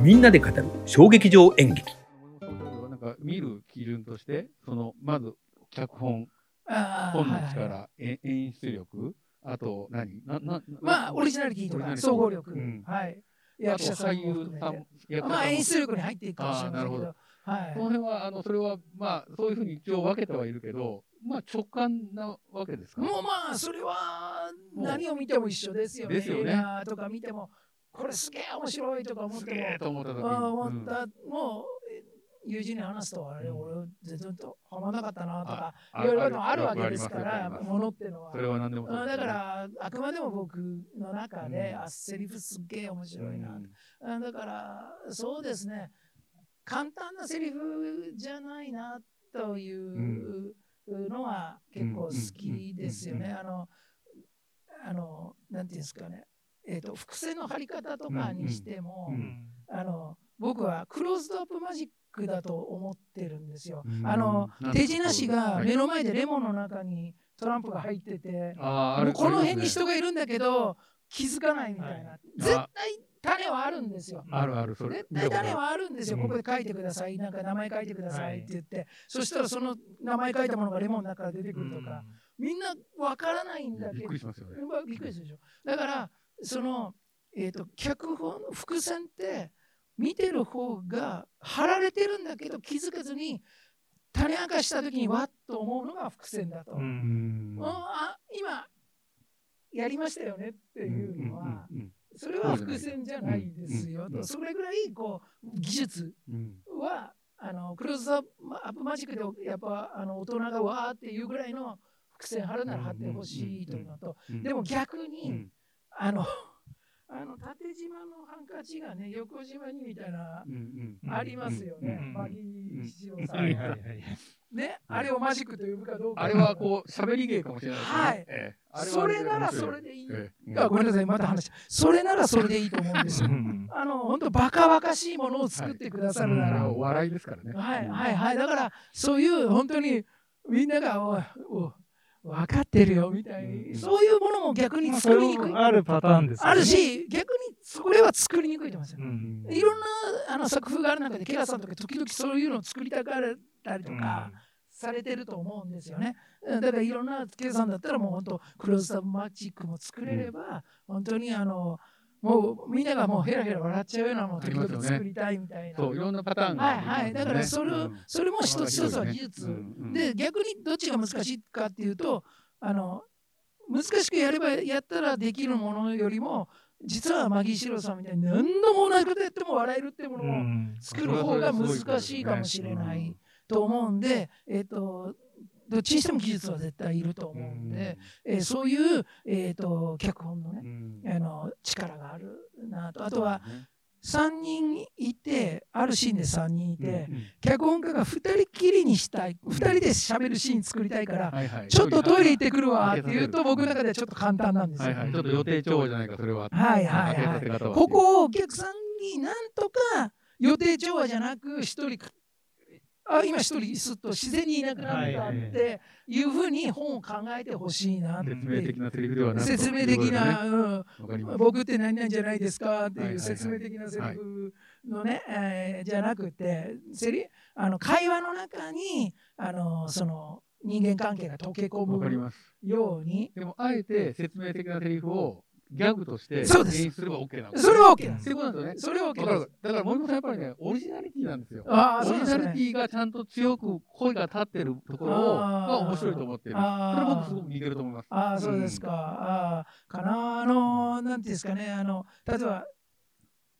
みんなで語る衝撃場演劇。なんか見る基準としてそのまず脚本本のはいはい力、え演出力あと何？ななまあオリジナリティとか総合力、うん。はい。あと役者さん俳優もまあ演出力に入っていくかもしれませんけど。あーなるはい。その辺はあのそれはまあそういうふうに一応分けてはいるけどまあ直感なわけですか？もうまあそれは何を見ても一緒ですよね。ですよね。とか見てもこれすげえ面白いとか思っすてもげえと思った時あー思にった、もうえ友人に話すとあれ、うん。俺全然とはまんなかったなとかあいろいろあるわけですからものっていうのは。そ。れは何でもだからあくまでも僕の中で、うん。あセリフすっげえ面白いな、うん。うんだからそうですね。簡単なセリフじゃないなというのは結構好きですよね。あのあのなんていうんですかね、えー、と伏線の張り方とかにしても、うん。あの僕はクローズドアップマジックだと思ってるんですよ。うん。あの手品師がはい目の前でレモンの中にトランプが入ってて、この辺に人がいるんだけど気づかないみたいな、はい。絶対種はあるんですよ。あるあるそれ。絶対種はあるんですよ、うん。ここで書いてください、なんか名前書いてくださいって言って、そしたらその名前書いたものがレモンの中から出てくるとか、みんなわからないんだけど。びっくりしますよね。まあびっくりするでしょ。だから、その、えっ、と、脚本、伏線って、見てる方が貼られてるんだけど、気づかずに、種明かした時にわっと思うのが伏線だと。ううんんあ今、やりましたよねっていうのは、うんそれは伏線じゃないですよと。うんうんそれぐらい、こう、技術うんは、あのクローズアップマジックでやっぱあの大人がわーっていうぐらいの伏線張るなら張ってほしいというのと、うんでも逆うに、んあの、あの縦島のハンカチがね、横島にみたいな、ありますよね、うんマギー七郎さんね、あれをマジックと呼ぶかどうか。あれはこう喋り芸かもしれないですね。はいそれならそれでいい。ええあごめんなさい、また話。それならそれでいいと思うんですよ。あの、本当バカバカしいものを作ってくださるなら。お笑いですからね。はいはいはい。だから、そういう本当にみんなが、おいおい分かってるよみたいに、うんそういうものも逆に作りにくい。あるパターンですよねあるし、逆にそれは作りにくいと思いますよ。うんいろんなあの作風がある中で、ケラさんとか時々そういうのを作りたがったりとかされてると思うんですよね。うんだからいろんなケラさんだったらもう本当クローズアップマジックも作れれば、本当にあのもうみんながもうヘラヘラ笑っちゃうようなものを時々作りたいみたいな。そういろんなパターンがはい。はい。だからそれ,、うんそれも一つ一つは技術。で逆にどっちが難しいかっていうとあの難しくやればやったらできるものよりも実はマギー・シローさんみたいに何度も同じことやっても笑えるっていうものをうん作る方が難しいかもしれないと思うんで、えっ、とどっちにしても技術は絶対いると思うんで、えーそういう、えー、と脚本のね、あの力があるなと。あとは3人いてあるシーンで3人いて、脚本家が2人きりにしたい2人で喋るシーン作りたいから、ちょっとトイレ行ってくるわって言うと僕の中ではちょっと簡単なんですよ。はいはい、ちょっと予定調和じゃないか、それは。はいはいはい。ここをお客さんになんとか予定調和じゃなく一人あ今一人すっと自然にいなくなったっていうふうに本を考えてほしいなって。説明的なセリフではなく説明的な、うんわかります僕って何なんじゃないですかってはいう説明的なセリフのね、えーじゃなくてセリあの会話の中にあのその人間関係が溶け込む。ように。でも、あえて説明的なセリフをギャグとして演そうです出すれば OK なんですそれは OK なんですっていうことなんですよね。それは OK だから、だから森本さんやっぱりね、オリジナリティなんですよ。ああオリジナリテねィがちゃんと強く声が立ってるところをあーが面白いと思ってる。それあー僕すごく似てると思います。ああ、そうですか。ああ、かな。あの、なんていうんですかね。あの、例えば、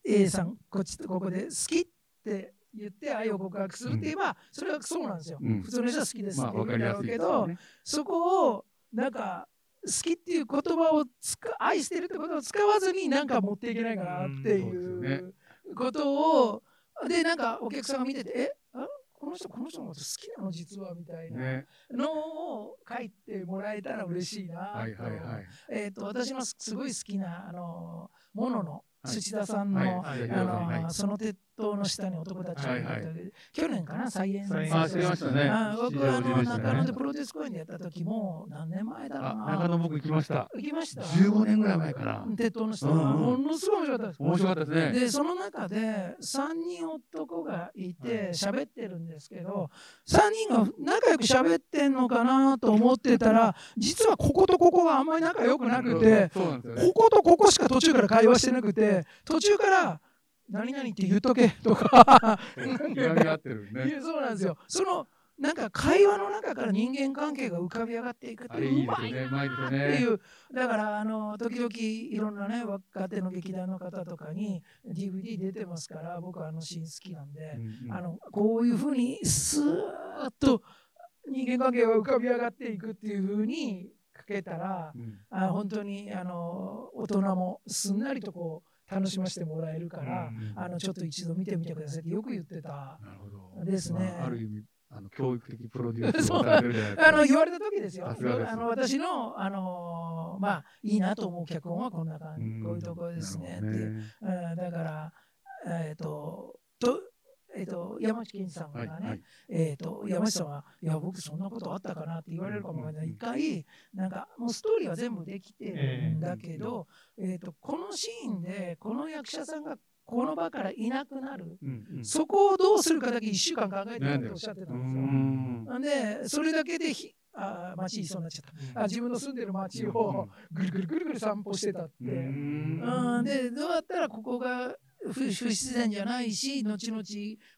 A さん、こっちとここで好きって言って愛を告白するって言えば、それはそうなんですよ。うん普通の人は好きですまあ、って言うんだわかりやすいろうけど、ですよね。そこを、なんか、好きっていう言葉をつか愛してるってことを使わずになんか持っていけないかなっていうことをでなんかお客さんが見ててえあこの人この人のこと好きなの実はみたいなね。のを書いてもらえたら嬉しいなと。はいはいはい。えー、と私のすごい好きなあのモノのはい。土田さんの、その手塔の下に男たちがいたはいは去年かな再演再演あ、してましたね。あ僕吉祥はあの中野でプロデュース公演でやった時も何年前だろうあ、な中野僕行きました。行きました15年ぐらい前かな。鉄塔の下、うんうんものすごい面白かったです面白かったですね。でその中で3人男がいて喋ってるんですけど3人が仲良く喋ってんのかなと思ってたら実はこことここがあんまり仲良くなくてねこ。ことここしか途中から会話してなくて途中から「何々って言っとけ」とか。ね。やそうなんですよ。そのなんか会話の中から人間関係が浮かび上がっていくっていいうまいってね。いう。だからあの時々いろんなね若手の劇団の方とかに DVD 出てますから僕はあのシーン好きなんで、あのこういうふうにスーッと人間関係が浮かび上がっていくっていうふうにかけたらうん。あ本当にあの大人もすんなりとこう楽しませてもらえるから、あのちょっと一度見てみてくださいってよく言ってた。ですね。まあある意味、あの教育的プロデュース。あの言われた時ですよ。さすあの私のあのまあいいなと思う脚本はこんな感じ、うん。こういうところですね。ってだからえっ、ととえっ、と山内健二さんがね、はいはい。えっ、と山内さんはいや僕そんなことあったかなって言われるかもわからない。うん一回なんかもうストーリーは全部できてるんだけど、えっ、とこのシーンでこの役者さんがこの場からいなくなる。うんうんそこをどうするかだけ1週間考えてたっておっしゃってたうんですよ。んなんで、それだけでひあー街にそうなっちゃった。あ自分の住んでる街をぐるぐるぐるぐる散歩してたって。うんうん、で、どうやったらここが不不自然じゃないし、後々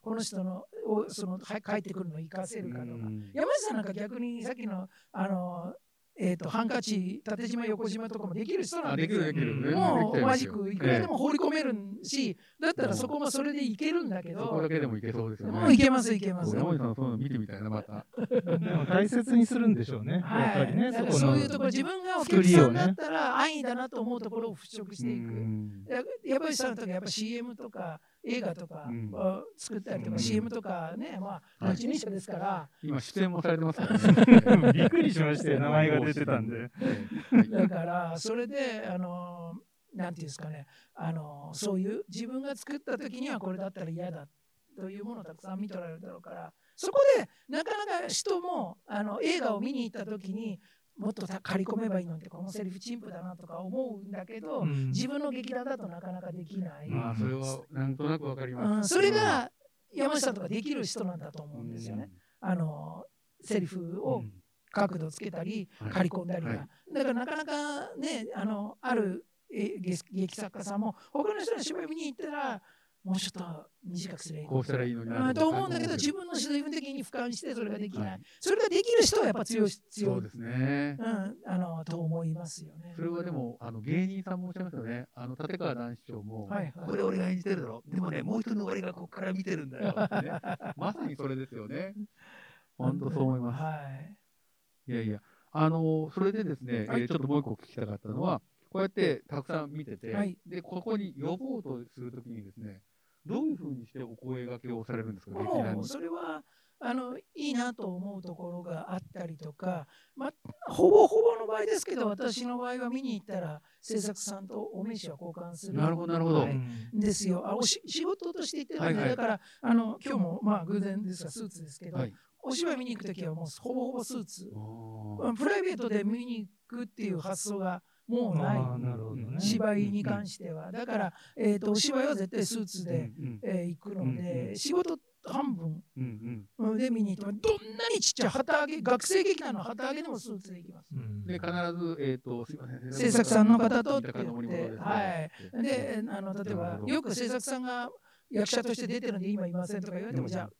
この人のおそのは帰ってくるのを活かせるかとか。うん山下さんなんか逆にさっきのあの、えー、とハンカチ縦島横島とかもできる人なあできんですよるできる。もうマジックいくらでも放り込めるし、だったらそこもそれでいけるんだけど、そこだけでもいけそうですよね。もういけますいけます。山内さんそういうの見てみたいなまた。でも大切にするんでしょうね。やっぱりね、そこのそういうところ自分がお客さんだったら安易だなと思うところを払拭していく。うんや山内さんとかやっぱ CM とか映画とかうん。を作ったりとか、うん。CM とかねまあはい。第一人者ですから、今出演もされてますからね。びっくりしましたよ、名前が出てたんで。はい。だからそれであのなんていうんですかね。あのそういう自分が作った時にはこれだったら嫌だというものをたくさん見とられるだろうからそこでなかなか人もあの映画を見に行った時にもっとた刈り込めばいいのにってこのセリフ陳腐だなとか思うんだけど、うん。自分の劇団だとなかなかできない、まあそれはなんとなくわかりうん、ます。それが山下さんとかできる人なんだと思うんですよね。あのセリフうん。を角度つけたり、はい刈り込んだりが、はい。だからなかなかねあのある劇作家さんも他の人の芝居見に行ったらもうちょっと短くすればいいこうしたらいいのになうんと思うんだけど自分の自分的に俯瞰してそれができない、はいそれができる人はやっぱ強い強いそうですね。うん、あのと思いますよね。それはでもあの芸人さんもおっしゃいますよね。あの立川談志師匠も、はいはいこれ俺が演じてるだろ。でもね、もう一人の俺がここから見てるんだよね。まさにそれですよね。本当そう思います。はいいやいや、あのそれでですね、はいえーちょっともう一個聞きたかったのは、こうやってたくさん見てて、はいで、ここに呼ぼうとするときにですね、どういうふうにしてお声掛けをされるんですか？それはあのいいなと思うところがあったりとか、まあ、ほぼほぼの場合ですけど私の場合は見に行ったら制作さんとお名刺は交換するなるほどなるほど。はいですよ。あおし仕事として行ってるんで、はいはい。だからあの今日もまあ偶然ですがスーツですけど、はい。お芝居見に行く時はもうほぼほぼスーツ、あプライベートで見に行くっていう発想がもうない。芝居に関しては、だから、えー、とお芝居は絶対スーツーで、えー行くので、仕事半分うんで見に行ってもどんなにちっちゃい旗揚げ学生劇団の旗揚げでもスーツで行きます。で、必ず、えっ、と、すいません。制作さんの方とって三鷹の森本ですね。はい。であの例えばよく制作さんが役者として出てるんで今いませんとか言われても、うん。じゃあ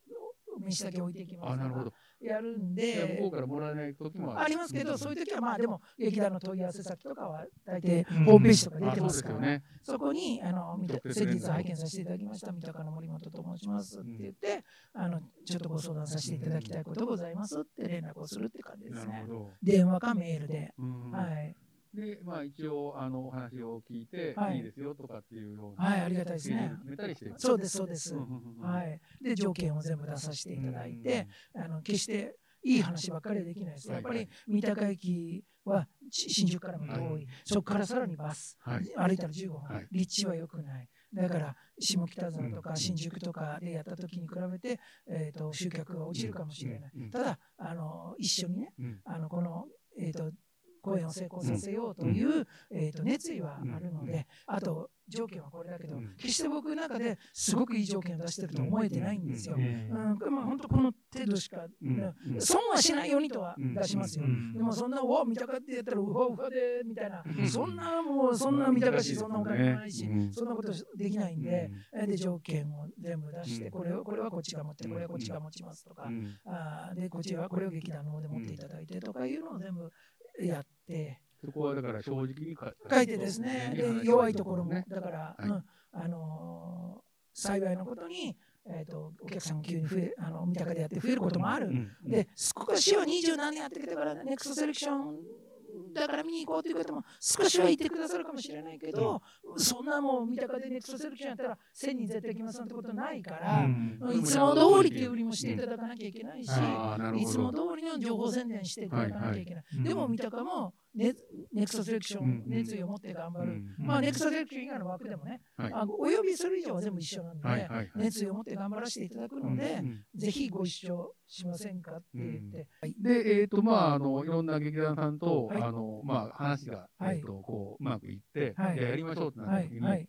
名刺だけ置いていきますあ、なるほど。やるんで向こうからもらえない時もありますけど、そういう時はまあでも劇団の問い合わせ先とかは大抵うんホームページとか出てますから、ね。そこにあの先日拝見させていただきました三鷹の森本と申しますって言って、あのちょっとご相談させていただきたいことございますって連絡をするって感じですね。電話かメールで。うんはい。で、まあ一応、あの、お話を聞いて、はいいいですよとかっていうような。はい、ありがたいですね。決めたりして。そうです、そうです。はい。で、条件を全部出させていただいて、あの決していい話ばっかりはできないです。やっぱり三鷹駅はち新宿からも遠い、はいそこからさらにバス、はい歩いたら15分、はい立地は良くない。だから下北沢とか新宿とかでやった時に比べて、えー、と集客が落ちるかもしれない、ただあの一緒にねうんあのこの、えー、と公演を成功させようという、えー、と熱意はあるので、うん。あと条件はこれだけど、うん。決して僕の中ですごくいい条件を出してると思えてないんですよ。うん。えうん。まあ、本当この程度しか、損はしないようにとは出しますよ。うん。でもそんな、お見たかってやったら、うわうわで、みたいな、うん。そんなもう、そんな見たかし、そんなお金もないし、うん。そんなことできないんで、えで、条件を全部出して、うん。これをこれはこっちが持って、これはこっちが持ちますとか、うん。あーで、こっちはこれを劇団の方で持っていただいてとかいうのを全部やって、そこはだから正直に書書いてですね、で弱いところも。ね、だから、はい。うん。あのー幸いなことに、えー、とお客さんが急に増えあの三鷹でやって増えることもある。うん。で、少しは二十何年やってきてから、ネクストセレクションだから見に行こうという方も少しはいてくださるかもしれないけど、そんなもう三鷹でネクストセレクションやったら1000人絶対来ますなんてことないから、うん。いつも通りっていう売りもしていただかなきゃいけないし、いつも通りの情報宣伝していただかなきゃいけない。はいでも三鷹もネネクストセレクショうん。ン熱意を持って頑張る。うんまあ、ネクストセレクション以外の枠でもね、はい。あお呼びする以上は全部一緒なんで、熱意を持って頑張らせていただくので、うんぜひご一緒しませんかって言って、はい。で、えっ、と、まあ、あの、いろんな劇団さんと、はい。あの、まあ、話が、はい。えっ、と、こう、うまくいって、やりましょうってなった時に、なんか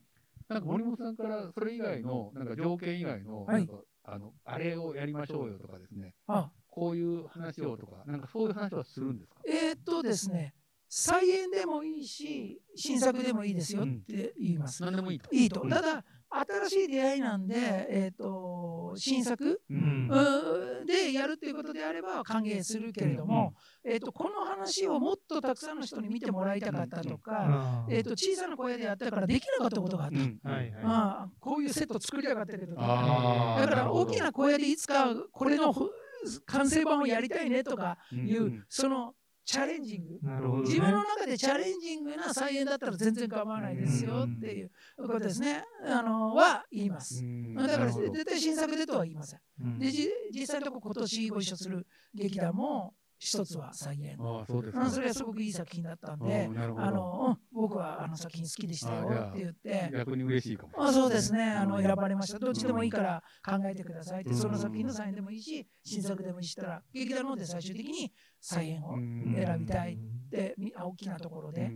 森本さんから、それ以外の、なんか条件以外の、はい。なんか、あの、あれをやりましょうよとかですね、あ。こういう話をとか、なんかそういう話はするんですか？えーっとですね再演でもいいし新作でもいいですよって言います、何でもいいと。いいと。うん。ただ新しい出会いなんで、えーっと新作うん。でやるということであれば歓迎するけれども、えーっとこの話をもっとたくさんの人に見てもらいたかったとか、あーえーっと小さな声でやったからできなかったことがあった、うん。はいはい。ああこういうセット作りたかったけどだから大きな声でいつかこれのほ完成版をやりたいねとかいう、うん。そのチャレンジングね。自分の中でチャレンジングな再演だったら全然構わないですよっていうことですね。あのは言います。うんだから絶対新作でとは言いません。うんでじ実際のとこ今年ご一緒する劇団も一つは再演。ああ、そうですそれはすごくいい作品だったんあであの、うん僕はあの作品好きでしたよって言って。逆に嬉しいかも。あそうですね。あのうん選ばれました。どっちでもいいから考えてくださいってうんその作品の再演でもいいし新作でもいいしたら劇団の方で最終的に再演をうん。選びたいでみ大きなところで、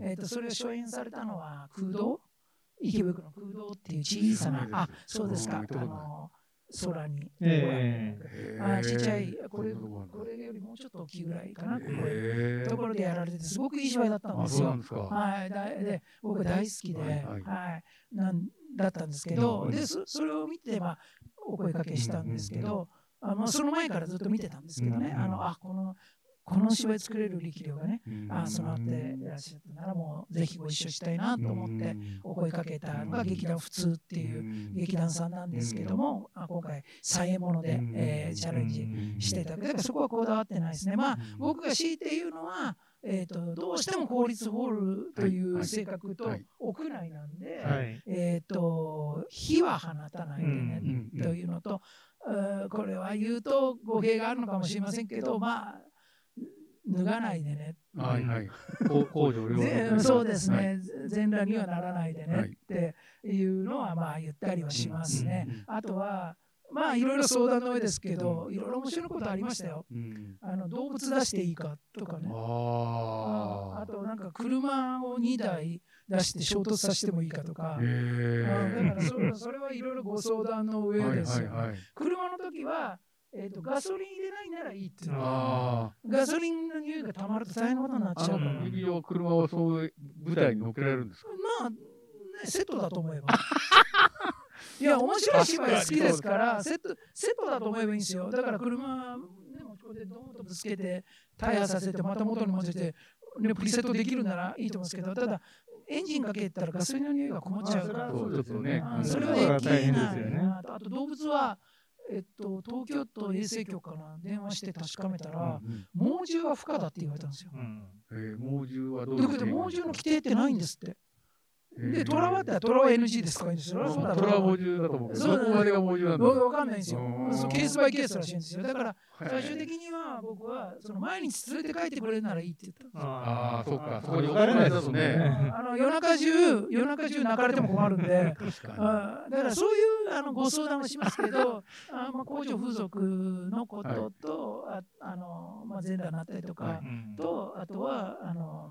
えー、とそれを初演されたのは空洞？池袋の空洞っていう小さな。あそうですか。あの空に、ちっちゃいこれこれよりもうちょっと大きいぐらいかな、ここへーところでやられててすごくいい芝居だったんあ、ですよ。そうなん。ですか。はい、だで僕大好きで、ははい。いはい。なんだったんですけど、うんでそそれを見て、まあ、お声かけしたんですけど、あまあ、その前からずっと見てたんですけどね、うん。あのあこのこの芝居作れる力量がね、うん。あ備わっていらっしゃったならもうぜひご一緒したいなと思ってお声かけたのが劇団普通っていう劇団さんなんですけども、あ今回再演もので、うん。えーチャレンジしていただくだからそこはこだわってないですね。まあ僕が強いて言うのは、えー、とどうしても公立ホールといはいはい。う性格とはい。屋内なんで、はい。えー、と火は放たないでね、うんうん。というのと、うーこれは言うと語弊があるのかもしれませんけどまあ脱がないでね。はいはい。こう公序良ぜ俗そうですはいね、全裸にはならないではい。ねっていうのはまあ言ったりはしますね。うんうんあとはまあいろいろ相談の上ですけど、いろいろ面白いことありましたよ。うん。あの動物出していいかとかね。ああとなんか車を2台出して衝突させてもいいかとか。だからそれそれはいろいろご相談の上はいですよ、ねはいはい。車の時は、えー、とガソリン入れないならいいっていうあガソリンの匂いがたまると大変なことになっちゃうから。の、劇場車をそういう舞台に乗っけられるんですか？まあ、ね、セットだと思えば。いや、面白い芝居好きですから、セット、セットだと思えばいいんですよ。だから車、ね、持ち込んでドーンとぶつけて、タイヤさせて、また元に戻して、ね、プリセットできるならいいと思うんですけど、ただ、エンジンかけたらガソリンの匂いがこもっちゃうから、あそうちょっとね。あうんそれは大変ですよね。あと、動物は、えっと、東京都衛生局から電話して確かめたら、うん猛獣は不可だって言われたんですよ。猛獣はどうということで、猛獣の規定ってないんですって。で、トラはあったらトラは NG ですとか言うんですよ。そうだトラは猛獣だと思う。けど、そこまでが猛獣なんだ。わかんないんですよ。ケースバイケースらしいんですよ。だからはい。最終的には僕はその毎日連れて帰ってくれるならいいって言ったんですよ。ああ、そうか、そこに疲れないだとね。あの夜中中夜中中泣かれても困るんで。確かあだからそういうあのご相談をしますけど、あまあ、工場風俗のことと、ああのまあ、全裸になったりとか、はい。とあとはあの、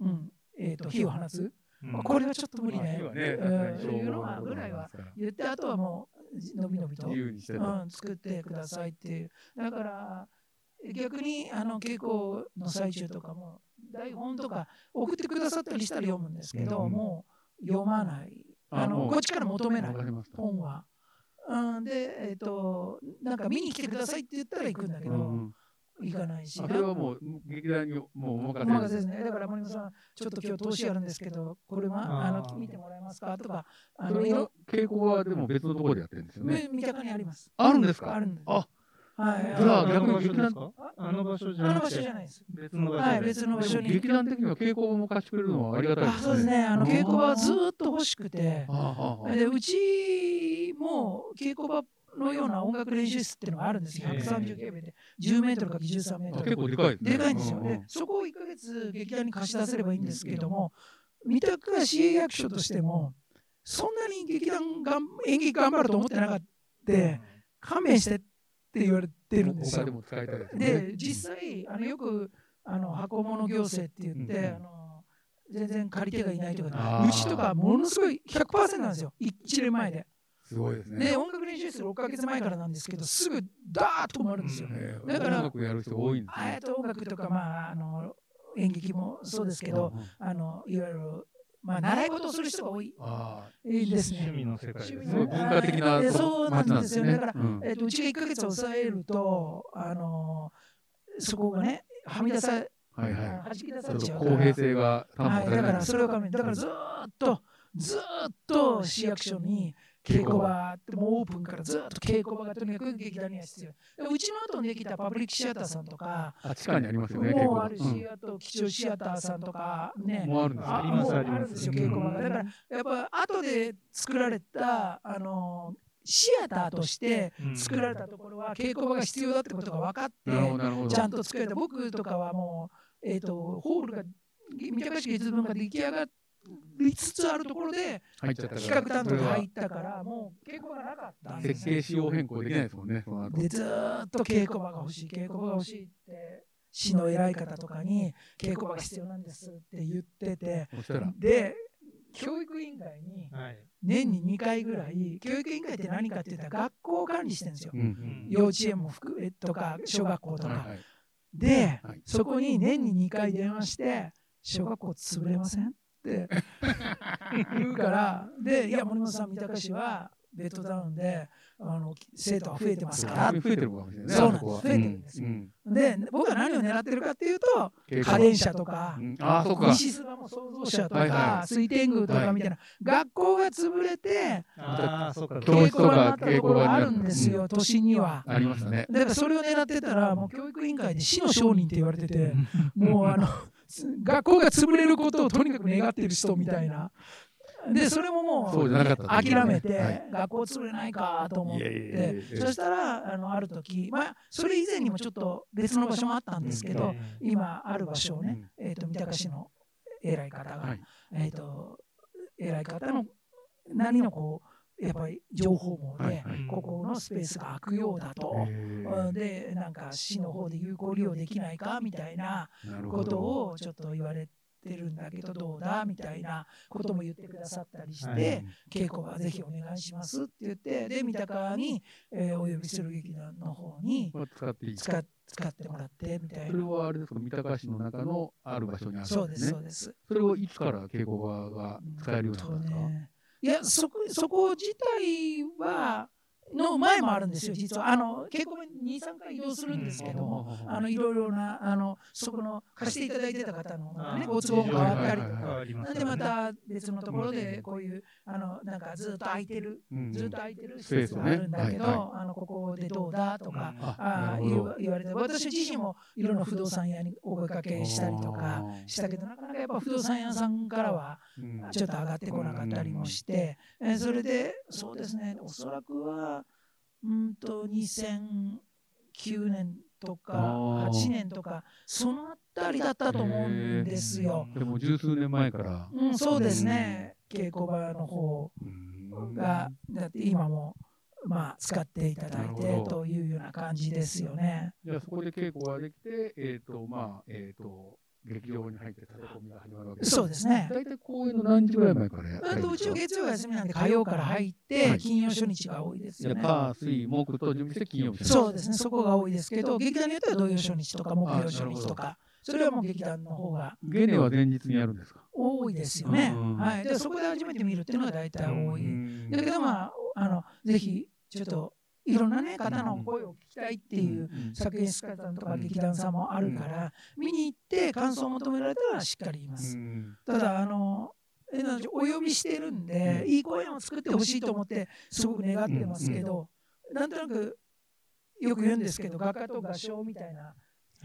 うん。えー、と火を放つ、うんまあ、これはちょっと無理に。ねまあ火はね、うん確かに。そういうのはぐらいは言ってあとはもうのびのびと、うた。ん、作ってくださいっていう。だから逆にあの稽古の最中とかも台本とか送ってくださったりしたら読むんですけど、うん。もう読まない。あのこっちから求めない。本は。うん、で、えっ、と、なんか見に来てくださいって言ったら行くんだけど、うん行かないし。あそれはもう劇団にもうおお任任せせですね。だから森本さん、ちょっと今日投資あるんですけど、これはあの見てもらえますか？とか、あのそれの稽古はでも別のところでやってるんですよね。み三鷹にあります。あるんですか？あるんです。あはい。じゃあ逆にあの場所ですかあの場所じゃあの場なくて所じゃないです。別の場所で。はい別の場所に劇団的には稽古も貸してくれるのはありがたいであすね。そうですね。あのうん稽古場はずーっと欲しくて、ああああでうちも稽古場のような音楽練習室っていうのがあるんですよ。へえ130平米で10メートルか13メートル。あ結構でかいですね。でかいんですよ。うで、そこを1ヶ月劇団に貸し出せればいいんですけれども、三鷹市営役所としても、そんなに劇団がん演劇頑張ると思ってなかった。勘弁してって言われてるんですよ他で。も使いたいですね。で、実際、あのよくあの箱物行政って言って、うんあの全然借り手がいないとか、うちとかものすごい100%なんですよ、1年前で。すごいですね。で、音楽練習室6ヶ月前からなんですけど、すぐダーッと埋まるんですよ。えーだから音楽やる人多いんですあえね。と音楽とか、まあ、あの演劇もそうですけど、あのいわゆる、まあ、習い事をする人が多いあいいですね。趣味の世界ですね。文化的なえそうなんですよね。だから、うんえっとうちが1ヶ月抑えると、あのそこがね、はみ出さ、はいはい。はじき出されちゃうから。公平性がはい、されないだからそれをだからずーっと、ずーっと市役所に稽古場って、もうオープンからずーっと稽古場がとにかく劇団には必要。でうちの後にできたパブリックシアターさんとか、あ、地下にありますよね、もうあるし、稽あと吉祥シアターさんとかね、もうあるんですあありますもうありまするんですよ、稽古場が。だから、やっぱ後で作られた、あのシアターとして作られたところは稽古場が必要だってことが分かって。ちゃんと作られた。僕とかはもう、えっ、と、ホールが、三鷹市芸術文化で出来上がりつつあるところで。企画担当が入そったから、もう稽古場がなかったんですよ設計仕様変更できないですもんね。で、ずーっと稽古場が欲しい、稽古場が欲しいって、市の偉い方とかに稽古場が必要なんですって言ってて、で、教育委員会にはい。年に2回ぐらい、教育委員会って何かって言ったら学校を管理してるんですよう。ん。幼稚園も含めとか、小学校とか。はいはいで、はいそこに年に2回電話して、小学校潰れません？言うから、で、いや、森本さん、三鷹市はベッドタウンであの生徒が増えてますから。増えてるかもしれないね。そうなんです増えてるんですようんで、僕は何を狙ってるかっていうと、うん家電車とかう、んあ、そっか。西諏訪も創造者とはいはか、水天宮とかみたいな、学校が潰れて、ああ、そうか。教稽古場になったところがあるんですよ、都心には。ありましたね。だからそれを狙ってたら、もう教育委員会で市の商人って言われてて、もうあの、学校が潰れることをとにかく願っている人みたいな。で、それももそう諦めはい。て、学校潰れないかと思って。そしたら、あの、ある時、まあ、それ以前にもちょっと別の場所もあったんですけど、今ある場所をね、えっと、三鷹市の偉い方が、はい。えっと、偉い方の何のこう、やっぱり情報網で、はいはい。ここのスペースが空くようだと。でなんか市の方で有効利用できないかみたいなことど。をちょっと言われてるんだけどどうだみたいなことも言ってくださったりして、はい。稽古はぜひお願いしますって言ってで三鷹に、えーお呼びする劇団の方に使って使ってもらってみたいそれな。はあれですか、三鷹市の中のある場所にあるんそうですねそうです。それをいつから稽古場が使えるようになったんですか、いやそこそこ自体はの前もあるんですよ実は。あの稽古場に23回移動するんですけども、うんあのいろいろなあのそこの貸していただいてた方のねご都合も変わったりとはいはいか。なんでまた別のところでこういうあのなんかずっと空いてるうんずっと空いてる施設があるんだけど、スペースをねあのここでどうだとか、ああなるほど。ー言われて私自身もいろんな不動産屋にお声かけしたりとかしたけどなかなかやっぱ不動産屋さんからはうんちょっと上がってこなかったりもして、えーそれでそうですね。おそらくはうんと2009年とかあー。8年とかそのあたりだったと思うんですよ。でも十数年前から。うん、そうですね。稽古場の方うん。がだって今もまあ使っていただいてというような感じですよね。じゃあそこで稽古ができて、えっ、と、まあ、えっ、と、劇場に入って立て込みが始まるわけそうですね。大体公演の何日ぐらい前からやあとうちは月曜が休みなんで火曜から入っはい。て金曜初日が多いですよね。火、水、木と準備して金曜日そうですね、そこが多いですけど、劇団によっては土曜初日とか木曜初日とか、それはもう劇団の方が。ゲネは前日にやるんですか？多いですよね。うん。はい、でそこで初めて見るっていうのが大体多い。いだけど、まあ、あのぜひちょっといろんな、ね、方の声を聞きたいっていう作演出家さんとか劇団さんもあるから、見に行って感想を求められたらしっかり言います。ただあのお呼びしてるんで、いい公演を作ってほしいと思ってすごく願ってますけど、なんとなくよく言うんですけど画家と画商みたいな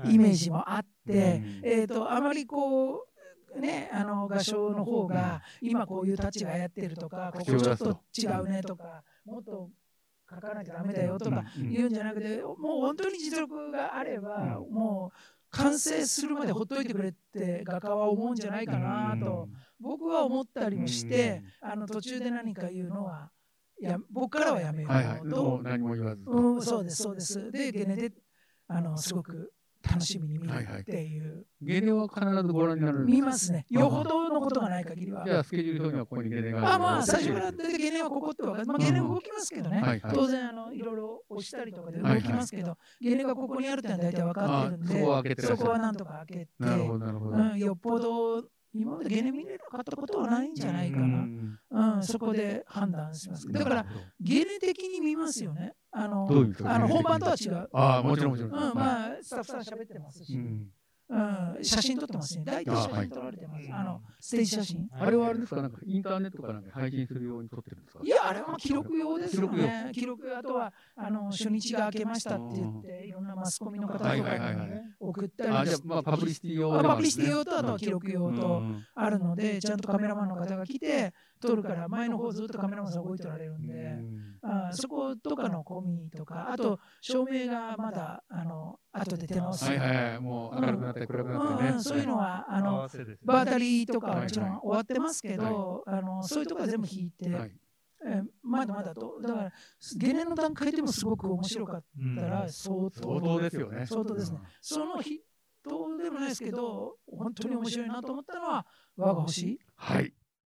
イメージもあって、えー、とあまりこうねあの画商の方が今こういうタッチがやってるとかここちょっと違うねとかもっと描かなきゃダメだよとか言うんじゃなくてもう本当に実力があればもう完成するまでほっといてくれって画家は思うんじゃないかなと僕は思ったりもしてあの途中で何か言うのはや僕からはやめよはいはい。うともう何も言わず。うん、そうです、そうです。で、ゲネで、あの、すごく楽しみに見るっていう。ゲネは必ずご覧になる見ますね。よほどのことがない限りはじ。ゃあ、スケジュール表にはここにゲネがあ、まあ、最初からゲネはここってわかる。まあ、ゲネ動きますけどね。いはい。当然、あの、いろいろ押したりとかで動きますけど、ゲネがここにあるってのは大体分かってるんでそこはなんとか開けて、なるほど、なるほど。うん、よっぽど、今までゲネ見れなかったことはないんじゃないかな。うん、そこで判断します。だから、、ゲネ的に見ますよね。あの、あの本番とは違う。ああ、もちろんもちろん。うん、まあ、スタッフさん喋ってますし、うんうん、写真撮ってますね。大体写真撮られてます。あの、ステージ写真。あれはあれですか？なんかインターネットかなんか配信するように撮ってるんですか？いや、あれは記録用ですよ記録ね。記録、あとは、あの、初日が明けましたって言って、いろんなマスコミの方とかはいはいはいはにい。送ったあ、りしじゃあ、まあ、パブリシティ用ねパブリシティ用とあとは記録用とうんあるので、ちゃんとカメラマンの方が来て、撮るから、前の方ずっとカメラマンさん動いておられるんで、あそことかの込みとか、あと、照明がまだ、あの、後で手直す。はいはいはい。もう明るくなって暗くなってね。うん、そういうのは、あの、バータリーとかはもちろん終わってますけど、あのそういうところは全部引いて、はい。えーまだまだと、だから、ゲネの段階でもすごく面白かったら、相当、相当ですよね。相当ですね。そのヒットでもないですけど、本当に面白いなと思ったのは、我が星。はい。